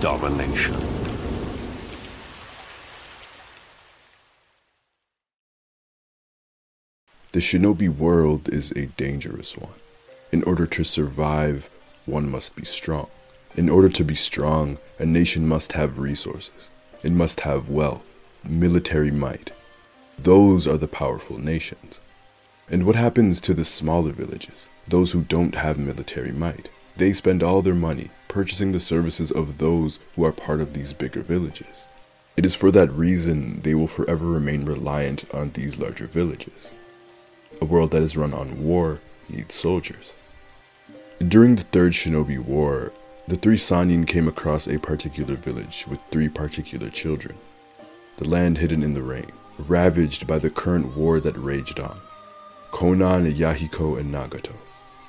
domination. The shinobi world is a dangerous one. In order to survive, one must be strong. In order to be strong, a nation must have resources. It must have wealth, military might. Those are the powerful nations. And what happens to the smaller villages, those who don't have military might? They spend all their money purchasing the services of those who are part of these bigger villages. It is for that reason they will forever remain reliant on these larger villages. A world that is run on war needs soldiers. During the Third Shinobi War, the three Sannin came across a particular village with three particular children. The land hidden in the rain, ravaged by the current war that raged on. Konan, Yahiko, and Nagato,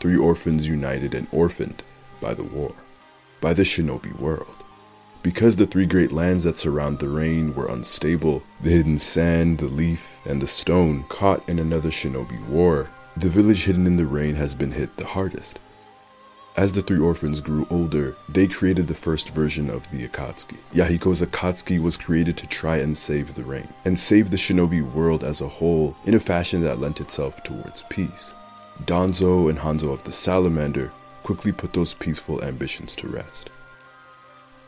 three orphans united and orphaned by the war, by the shinobi world. Because the three great lands that surround the rain were unstable, the hidden sand, the leaf, and the stone caught in another shinobi war, the village hidden in the rain has been hit the hardest. As the three orphans grew older, they created the first version of the Akatsuki. Yahiko's Akatsuki was created to try and save the rain, and save the shinobi world as a whole in a fashion that lent itself towards peace. Danzo and Hanzo of the Salamander quickly put those peaceful ambitions to rest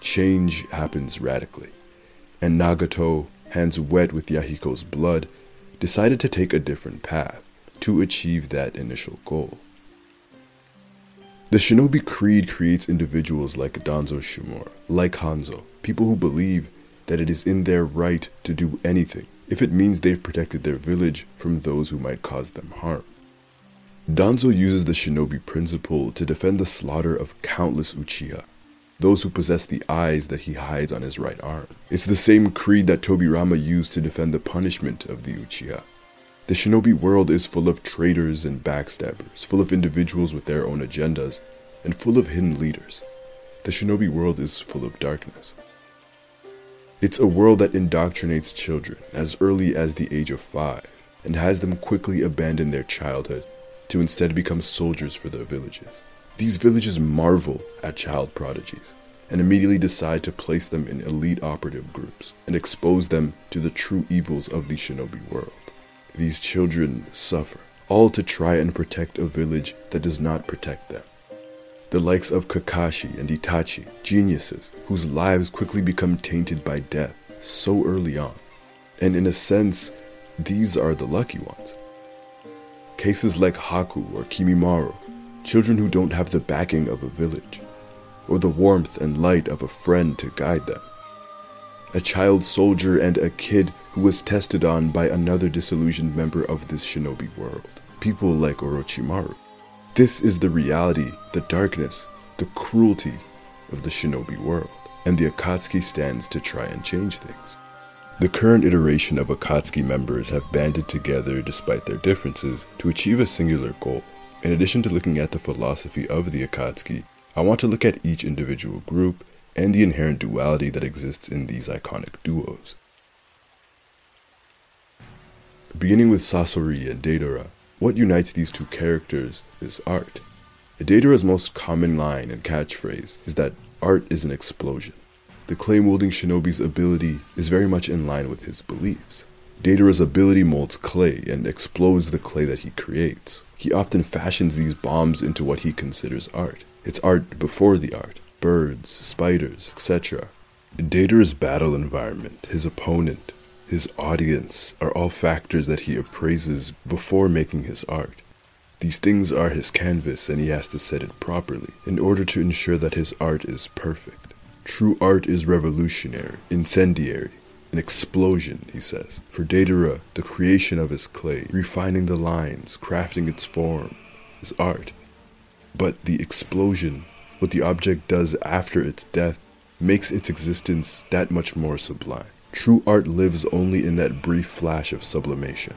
change happens radically, and Nagato, hands wet with Yahiko's blood, decided to take a different path to achieve that initial goal. The Shinobi Creed creates individuals like Danzo Shimura, like Hanzo, people who believe that it is in their right to do anything if it means they've protected their village from those who might cause them harm. Danzo uses the Shinobi principle to defend the slaughter of countless Uchiha, those who possess the eyes that he hides on his right arm. It's the same creed that Tobirama used to defend the punishment of the Uchiha. The shinobi world is full of traitors and backstabbers, full of individuals with their own agendas, and full of hidden leaders. The shinobi world is full of darkness. It's a world that indoctrinates children as early as the age of five and has them quickly abandon their childhood to instead become soldiers for their villages. These villages marvel at child prodigies and immediately decide to place them in elite operative groups and expose them to the true evils of the shinobi world. These children suffer, all to try and protect a village that does not protect them. The likes of Kakashi and Itachi, geniuses whose lives quickly become tainted by death so early on. And in a sense, these are the lucky ones. Cases like Haku or Kimimaro children who don't have the backing of a village, or the warmth and light of a friend to guide them. A child soldier and a kid who was tested on by another disillusioned member of this shinobi world, people like Orochimaru. This is the reality, the darkness, the cruelty of the shinobi world, and the Akatsuki stands to try and change things. The current iteration of Akatsuki members have banded together despite their differences to achieve a singular goal in addition to looking at the philosophy of the Akatsuki, I want to look at each individual group and the inherent duality that exists in these iconic duos. Beginning with Sasori and Deidara, what unites these two characters is art. Deidara's most common line and catchphrase is that art is an explosion. The clay molding shinobi's ability is very much in line with his beliefs. Deidara's ability molds clay and explodes the clay that he creates. He often fashions these bombs into what he considers art. It's art before the art birds, spiders, etc. Deidara's battle environment, his opponent, his audience are all factors that he appraises before making his art. These things are his canvas and he has to set it properly in order to ensure that his art is perfect. True art is revolutionary, incendiary, an explosion, he says. For Deidara, the creation of his clay, refining the lines, crafting its form, is art. But the explosion, what the object does after its death, makes its existence that much more sublime. True art lives only in that brief flash of sublimation.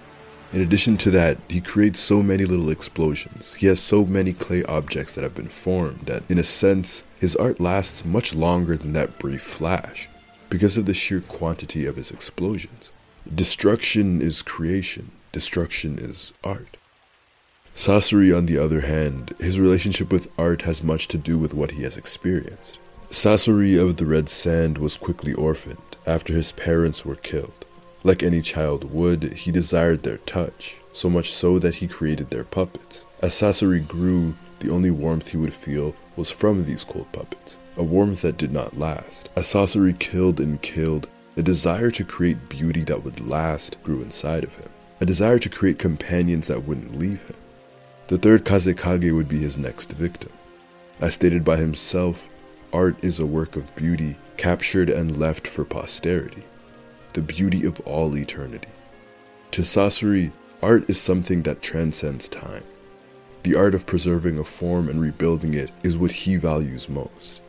In addition to that, he creates so many little explosions. He has so many clay objects that have been formed that, in a sense, his art lasts much longer than that brief flash because of the sheer quantity of his explosions. Destruction is creation, destruction is art. Sasori, on the other hand, his relationship with art has much to do with what he has experienced. Sasori of the Red Sand was quickly orphaned after his parents were killed. Like any child would, he desired their touch, so much so that he created their puppets. As Sasori grew, the only warmth he would feel was from these cold puppets, a warmth that did not last. As Sasori killed and killed, a desire to create beauty that would last grew inside of him, a desire to create companions that wouldn't leave him. The third Kazekage would be his next victim. As stated by himself, art is a work of beauty captured and left for posterity, the beauty of all eternity. To Sasori, art is something that transcends time. The art of preserving a form and rebuilding it is what he values most,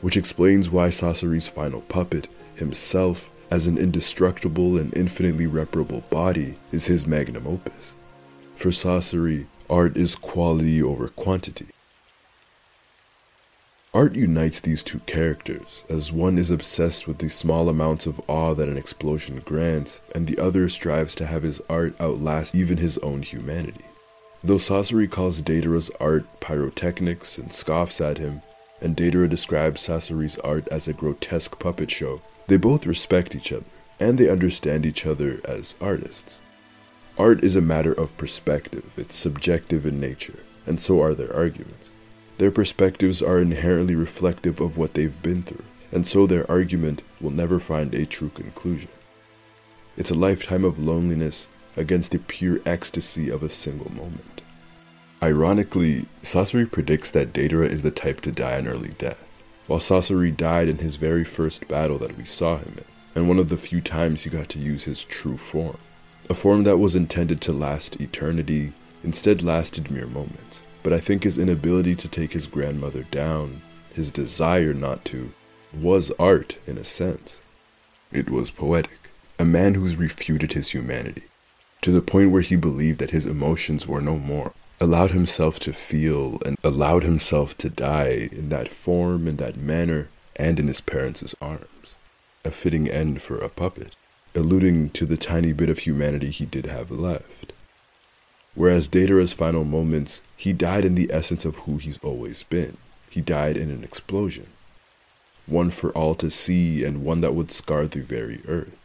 which explains why Sasori's final puppet, himself, as an indestructible and infinitely reparable body, is his magnum opus. For Sasori, art is quality over quantity. Art unites these two characters, as one is obsessed with the small amounts of awe that an explosion grants, and the other strives to have his art outlast even his own humanity. Though Sasori calls Deidara's art pyrotechnics and scoffs at him, and Deidara describes Sasori's art as a grotesque puppet show, they both respect each other, and they understand each other as artists. Art is a matter of perspective, it's subjective in nature, and so are their arguments. Their perspectives are inherently reflective of what they've been through, and so their argument will never find a true conclusion. It's a lifetime of loneliness against the pure ecstasy of a single moment. Ironically, Sasori predicts that Deidara is the type to die an early death, while Sasori died in his very first battle that we saw him in, and one of the few times he got to use his true form. A form that was intended to last eternity instead lasted mere moments but I think his inability to take his grandmother down, his desire not to, was art in a sense. It was poetic. A man who's refuted his humanity, to the point where he believed that his emotions were no more, allowed himself to feel and allowed himself to die in that form, in that manner, and in his parents' arms. A fitting end for a puppet, alluding to the tiny bit of humanity he did have left. Whereas Deidara's final moments, he died in the essence of who he's always been. He died in an explosion. One for all to see and one that would scar the very earth,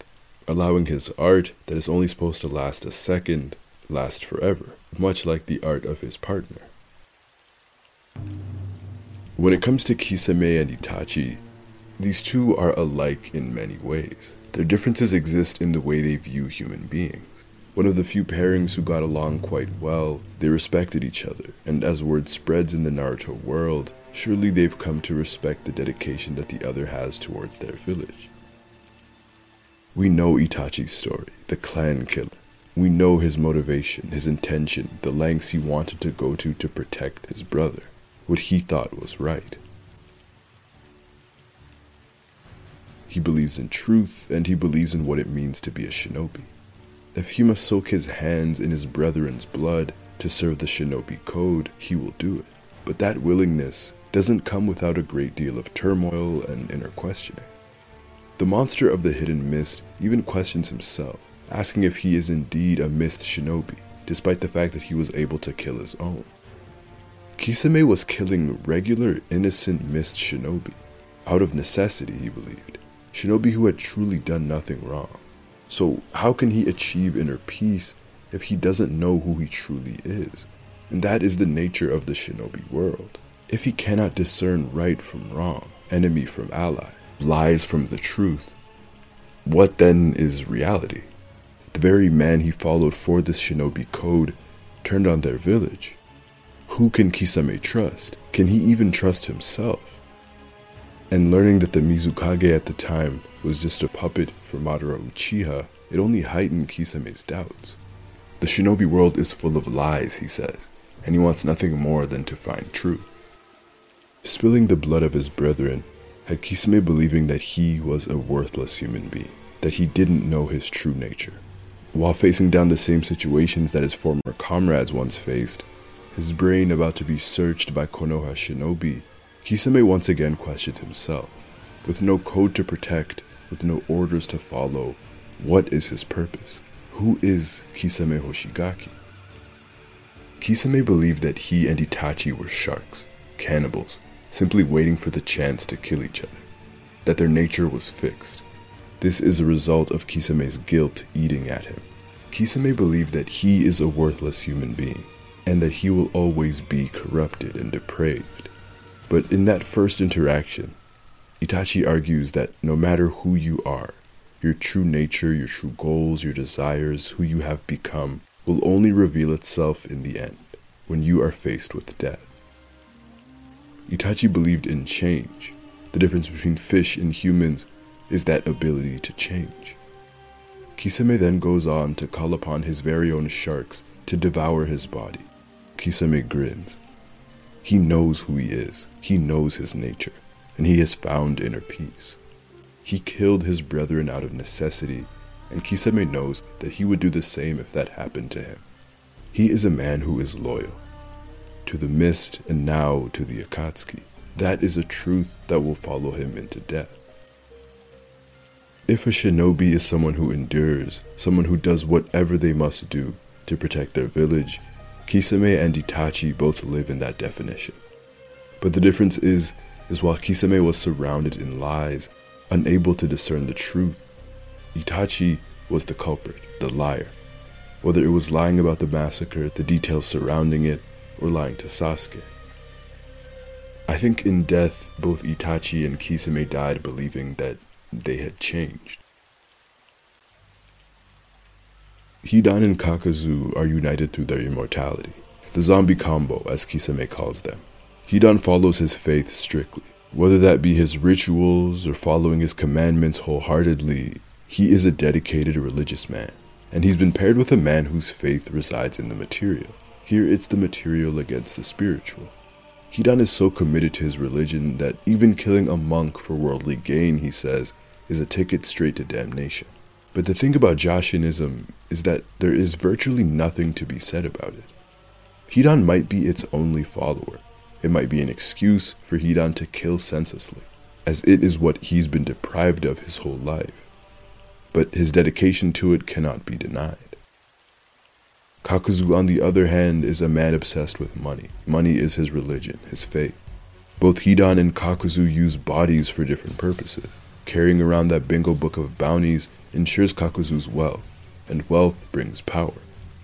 allowing his art that is only supposed to last a second last forever, much like the art of his partner. When it comes to Kisame and Itachi, these two are alike in many ways. Their differences exist in the way they view human beings. One of the few pairings who got along quite well, they respected each other, and as word spreads in the Naruto world, surely they've come to respect the dedication that the other has towards their village. We know Itachi's story, the clan killer. We know his motivation, his intention, the lengths he wanted to go to to protect his brother, what he thought was right. He believes in truth, and he believes in what it means to be a shinobi. If he must soak his hands in his brethren's blood to serve the shinobi code, he will do it. But that willingness doesn't come without a great deal of turmoil and inner questioning. The monster of the hidden mist even questions himself, asking if he is indeed a mist shinobi, despite the fact that he was able to kill his own. Kisame was killing regular, innocent mist shinobi, out of necessity, he believed. Shinobi who had truly done nothing wrong. So, how can he achieve inner peace if he doesn't know who he truly is? And that is the nature of the shinobi world. If he cannot discern right from wrong, enemy from ally, lies from the truth, what then is reality? The very man he followed for this shinobi code turned on their village. Who can Kisame trust? Can he even trust himself? And learning that the Mizukage at the time was just a puppet for Madara Uchiha, it only heightened Kisame's doubts. The shinobi world is full of lies, he says, and he wants nothing more than to find truth. Spilling the blood of his brethren Kisame believing that he was a worthless human being, that he didn't know his true nature. While facing down the same situations that his former comrades once faced, his brain about to be searched by Konoha shinobi, Kisame once again questioned himself. With no code to protect, with no orders to follow, what is his purpose? Who is Kisame Hoshigaki? Kisame believed that he and Itachi were sharks, cannibals, simply waiting for the chance to kill each other, that their nature was fixed. This is a result of Kisame's guilt eating at him. Kisame believed that he is a worthless human being, and that he will always be corrupted and depraved. But in that first interaction, Itachi argues that no matter who you are, your true nature, your true goals, your desires, who you have become, will only reveal itself in the end, when you are faced with death. Itachi believed in change. The difference between fish and humans is that ability to change. Kisame then goes on to call upon his very own sharks to devour his body. Kisame grins. He knows who he is, he knows his nature, and he has found inner peace. He killed his brethren out of necessity, and Kisame knows that he would do the same if that happened to him. He is a man who is loyal. To the mist and now to the Akatsuki. That is a truth that will follow him into death. If a shinobi is someone who endures, someone who does whatever they must do to protect their village, Kisame and Itachi both live in that definition. But the difference is, is while Kisame was surrounded in lies, unable to discern the truth, Itachi was the culprit, the liar. Whether it was lying about the massacre, the details surrounding it, or lying to Sasuke. I think in death, both Itachi and Kisame died believing that they had changed. Hidan and Kakuzu are united through their immortality, the zombie combo, as Kisame calls them. Hidan follows his faith strictly. Whether that be his rituals or following his commandments wholeheartedly, he is a dedicated religious man, and he's been paired with a man whose faith resides in the material. Here it's the material against the spiritual. Hidan is so committed to his religion that even killing a monk for worldly gain, he says, is a ticket straight to damnation. But the thing about Jashinism is that there is virtually nothing to be said about it. Hidan might be its only follower. It might be an excuse for Hidan to kill senselessly, as it is what he's been deprived of his whole life. But his dedication to it cannot be denied. Kakuzu, on the other hand, is a man obsessed with money. Money is his religion, his faith. Both Hidan and Kakuzu use bodies for different purposes. Carrying around that bingo book of bounties ensures Kakuzu's wealth, and wealth brings power.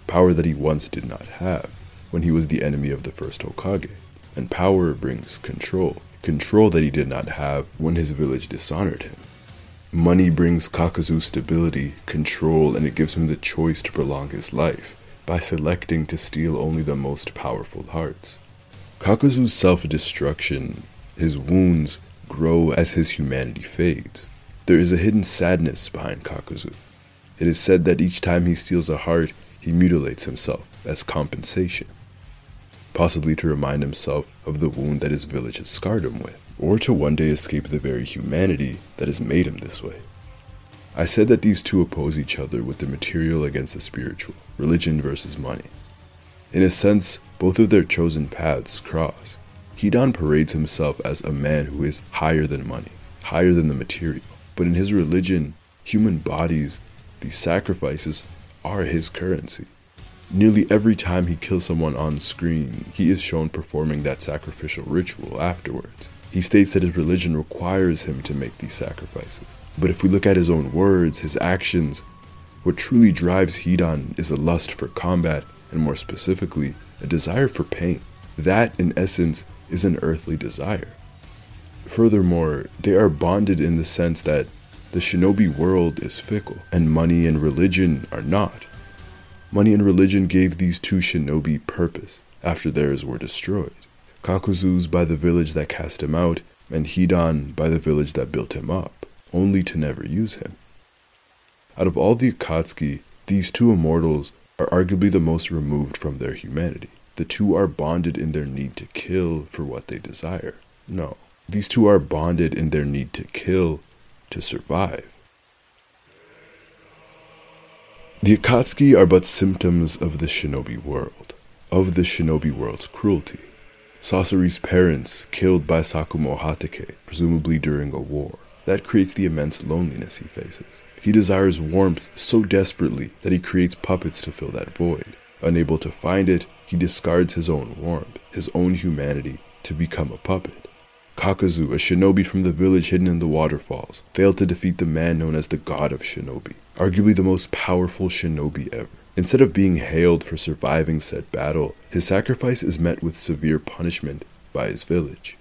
Power that he once did not have when he was the enemy of the first Hokage. And power brings control. Control that he did not have when his village dishonored him. Money brings Kakuzu stability, control, and it gives him the choice to prolong his life by selecting to steal only the most powerful hearts. Kakuzu's self-destruction, his wounds, grow as his humanity fades. There is a hidden sadness behind Kakuzu. It is said that each time he steals a heart, he mutilates himself as compensation, possibly to remind himself of the wound that his village has scarred him with, or to one day escape the very humanity that has made him this way. I said that these two oppose each other with the material against the spiritual, religion versus money. In a sense, both of their chosen paths cross. Hidan parades himself as a man who is higher than money, higher than the material. But in his religion, human bodies, these sacrifices, are his currency. Nearly every time he kills someone on screen, he is shown performing that sacrificial ritual afterwards. He states that his religion requires him to make these sacrifices. But if we look at his own words, his actions, what truly drives Hidan is a lust for combat, and more specifically, a desire for pain. That, in essence, is an earthly desire. Furthermore, they are bonded in the sense that the shinobi world is fickle, and money and religion are not. Money and religion gave these two shinobi purpose after theirs were destroyed. Kakuzu's by the village that cast him out, and Hidan by the village that built him up only to never use him. Out of all the Akatsuki, these two immortals are arguably the most removed from their humanity. The two are bonded in their need to kill for what they desire. No, these two are bonded in their need to kill to survive. The Akatsuki are but symptoms of the shinobi world, of the shinobi world's cruelty. Sasori's parents killed by Sakumo Hatake, presumably during a war. That creates the immense loneliness he faces. He desires warmth so desperately that he creates puppets to fill that void. Unable to find it, he discards his own warmth, his own humanity, to become a puppet. Kakuzu, a shinobi from the village hidden in the waterfalls, failed to defeat the man known as the God of Shinobi, arguably the most powerful shinobi ever. Instead of being hailed for surviving said battle, his sacrifice is met with severe punishment by his village.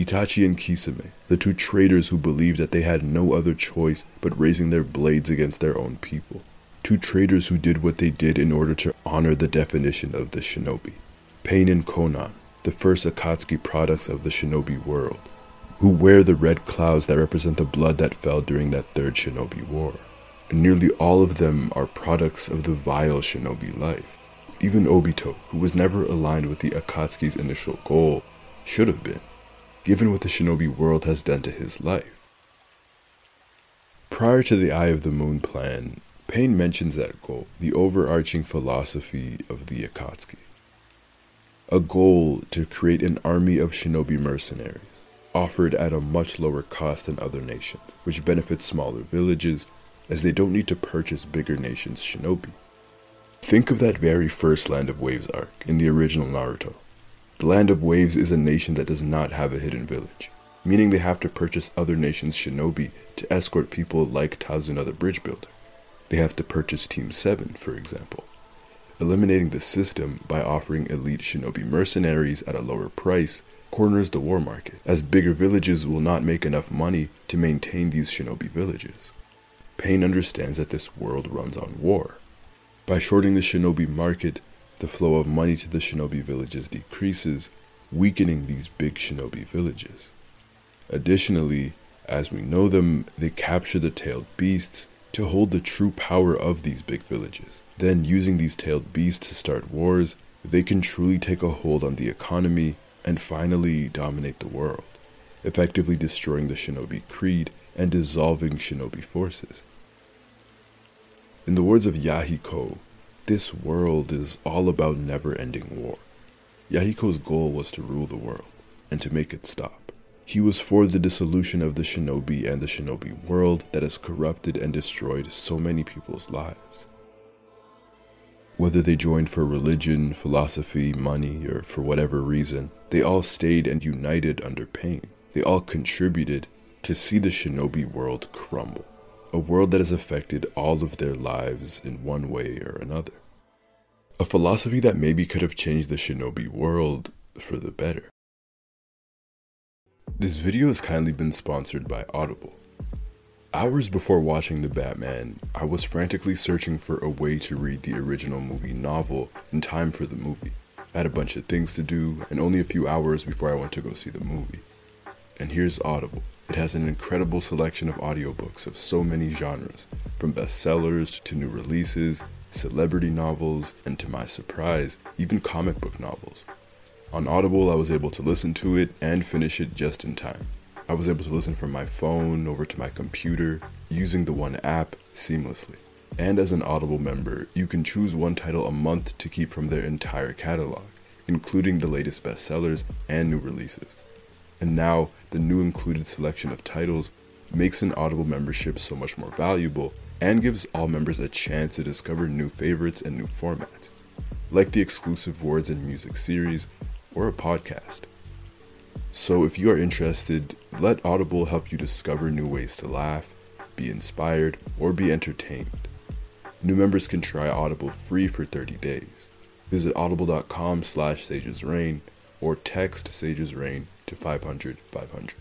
Itachi and Kisame, the two traitors who believed that they had no other choice but raising their blades against their own people. Two traitors who did what they did in order to honor the definition of the shinobi. Pain and Konan, the first Akatsuki products of the shinobi world, who wear the red clouds that represent the blood that fell during that third shinobi war. And nearly all of them are products of the vile shinobi life. Even Obito, who was never aligned with the Akatsuki's initial goal, should have been given what the shinobi world has done to his life. Prior to the Eye of the Moon plan, Pain mentions that goal, the overarching philosophy of the Akatsuki. A goal to create an army of shinobi mercenaries, offered at a much lower cost than other nations, which benefits smaller villages as they don't need to purchase bigger nations' shinobi. Think of that very first Land of Waves arc in the original Naruto, the Land of Waves is a nation that does not have a hidden village, meaning they have to purchase other nations' shinobi to escort people like Tazuna the bridge builder. They have to purchase Team 7, for example. Eliminating the system by offering elite shinobi mercenaries at a lower price corners the war market, as bigger villages will not make enough money to maintain these shinobi villages. Pain understands that this world runs on war. By shorting the shinobi market, the flow of money to the shinobi villages decreases, weakening these big shinobi villages. Additionally, as we know them, they capture the tailed beasts to hold the true power of these big villages. Then, using these tailed beasts to start wars, they can truly take a hold on the economy and finally dominate the world, effectively destroying the shinobi creed and dissolving shinobi forces. In the words of Yahiko, this world is all about never ending war. Yahiko's goal was to rule the world and to make it stop. He was for the dissolution of the shinobi and the shinobi world that has corrupted and destroyed so many people's lives. Whether they joined for religion, philosophy, money, or for whatever reason, they all stayed and united under pain. They all contributed to see the shinobi world crumble a world that has affected all of their lives in one way or another. A philosophy that maybe could have changed the shinobi world for the better. This video has kindly been sponsored by Audible. Hours before watching The Batman, I was frantically searching for a way to read the original movie novel in time for the movie. I had a bunch of things to do and only a few hours before I went to go see the movie. And here's Audible. It has an incredible selection of audiobooks of so many genres, from bestsellers to new releases, celebrity novels, and to my surprise, even comic book novels. On Audible, I was able to listen to it and finish it just in time. I was able to listen from my phone over to my computer using the one app seamlessly. And as an Audible member, you can choose one title a month to keep from their entire catalog, including the latest bestsellers and new releases. And now, the new included selection of titles makes an Audible membership so much more valuable and gives all members a chance to discover new favorites and new formats, like the exclusive Words and Music series or a podcast. So, if you are interested, let Audible help you discover new ways to laugh, be inspired, or be entertained. New members can try Audible free for 30 days. Visit audible.com slash sagesrain or text sagesrain to 500 500.